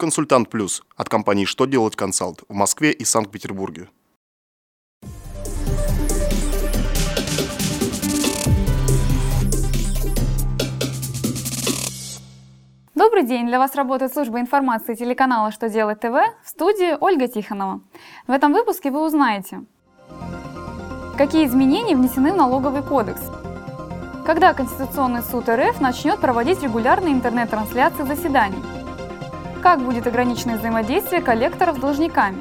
Консультант Плюс от компании «Что делать консалт» в Москве и Санкт-Петербурге. Добрый день! Для вас работает служба информации телеканала «Что делать ТВ» в студии Ольга Тихонова. В этом выпуске вы узнаете, какие изменения внесены в налоговый кодекс, когда Конституционный суд РФ начнет проводить регулярные интернет-трансляции заседаний, как будет ограничено взаимодействие коллекторов с должниками.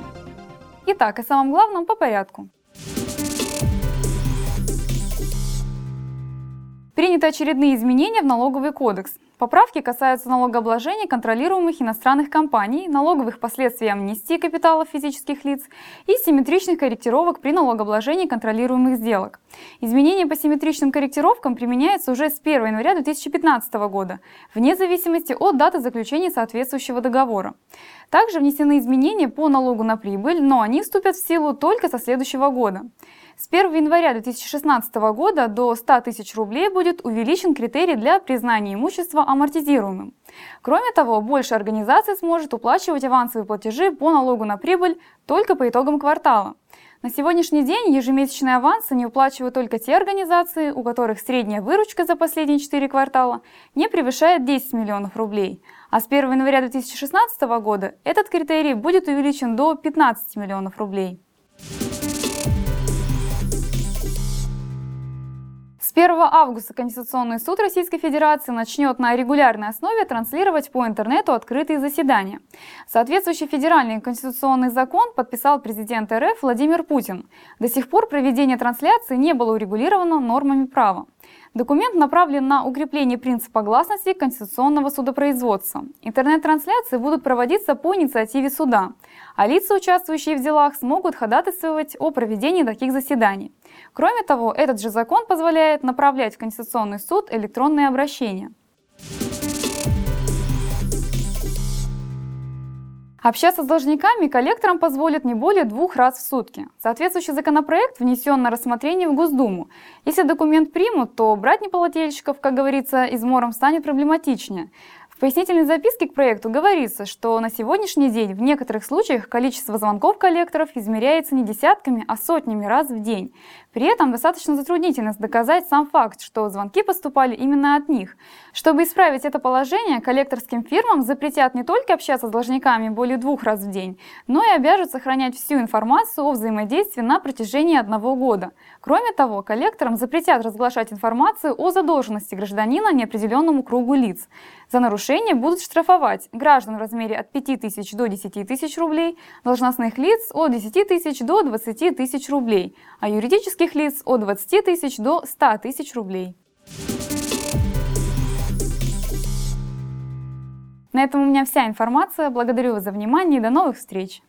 Итак, о самом главном по порядку. Приняты очередные изменения в налоговый кодекс. Поправки касаются налогообложения контролируемых иностранных компаний, налоговых последствий амнистии капиталов физических лиц и симметричных корректировок при налогообложении контролируемых сделок. Изменения по симметричным корректировкам применяются уже с 1 января 2015 года, вне зависимости от даты заключения соответствующего договора. Также внесены изменения по налогу на прибыль, но они вступят в силу только со следующего года. С 1 января 2016 года до 100 тысяч рублей будет увеличен критерий для признания имущества амортизируемым. Кроме того, больше организаций сможет уплачивать авансовые платежи по налогу на прибыль только по итогам квартала. На сегодняшний день ежемесячные авансы не уплачивают только те организации, у которых средняя выручка за последние 4 квартала не превышает 10 миллионов рублей. А с 1 января 2016 года этот критерий будет увеличен до 15 миллионов рублей. 1 августа Конституционный суд Российской Федерации начнет на регулярной основе транслировать по интернету открытые заседания. Соответствующий федеральный конституционный закон подписал президент РФ Владимир Путин. До сих пор проведение трансляции не было урегулировано нормами права. Документ направлен на укрепление принципа гласности конституционного судопроизводства. Интернет-трансляции будут проводиться по инициативе суда, а лица, участвующие в делах, смогут ходатайствовать о проведении таких заседаний. Кроме того, этот же закон позволяет направлять в Конституционный суд электронные обращения. Общаться с должниками коллекторам позволят не более двух раз в сутки. Соответствующий законопроект внесен на рассмотрение в Госдуму. Если документ примут, то брать неплательщиков, как говорится, измором станет проблематичнее. В пояснительной записке к проекту говорится, что на сегодняшний день в некоторых случаях количество звонков коллекторов измеряется не десятками, а сотнями раз в день. При этом достаточно затруднительно доказать сам факт, что звонки поступали именно от них. Чтобы исправить это положение, коллекторским фирмам запретят не только общаться с должниками более двух раз в день, но и обяжут сохранять всю информацию о взаимодействии на протяжении одного года. Кроме того, коллекторам запретят разглашать информацию о задолженности гражданина неопределенному кругу лиц. За нарушение будут штрафовать граждан в размере от 5 тысяч до 10 тысяч рублей, должностных лиц от 10 тысяч до 20 тысяч рублей, а юридических лиц от 20 тысяч до 100 тысяч рублей. На этом у меня вся информация. Благодарю вас за внимание и до новых встреч!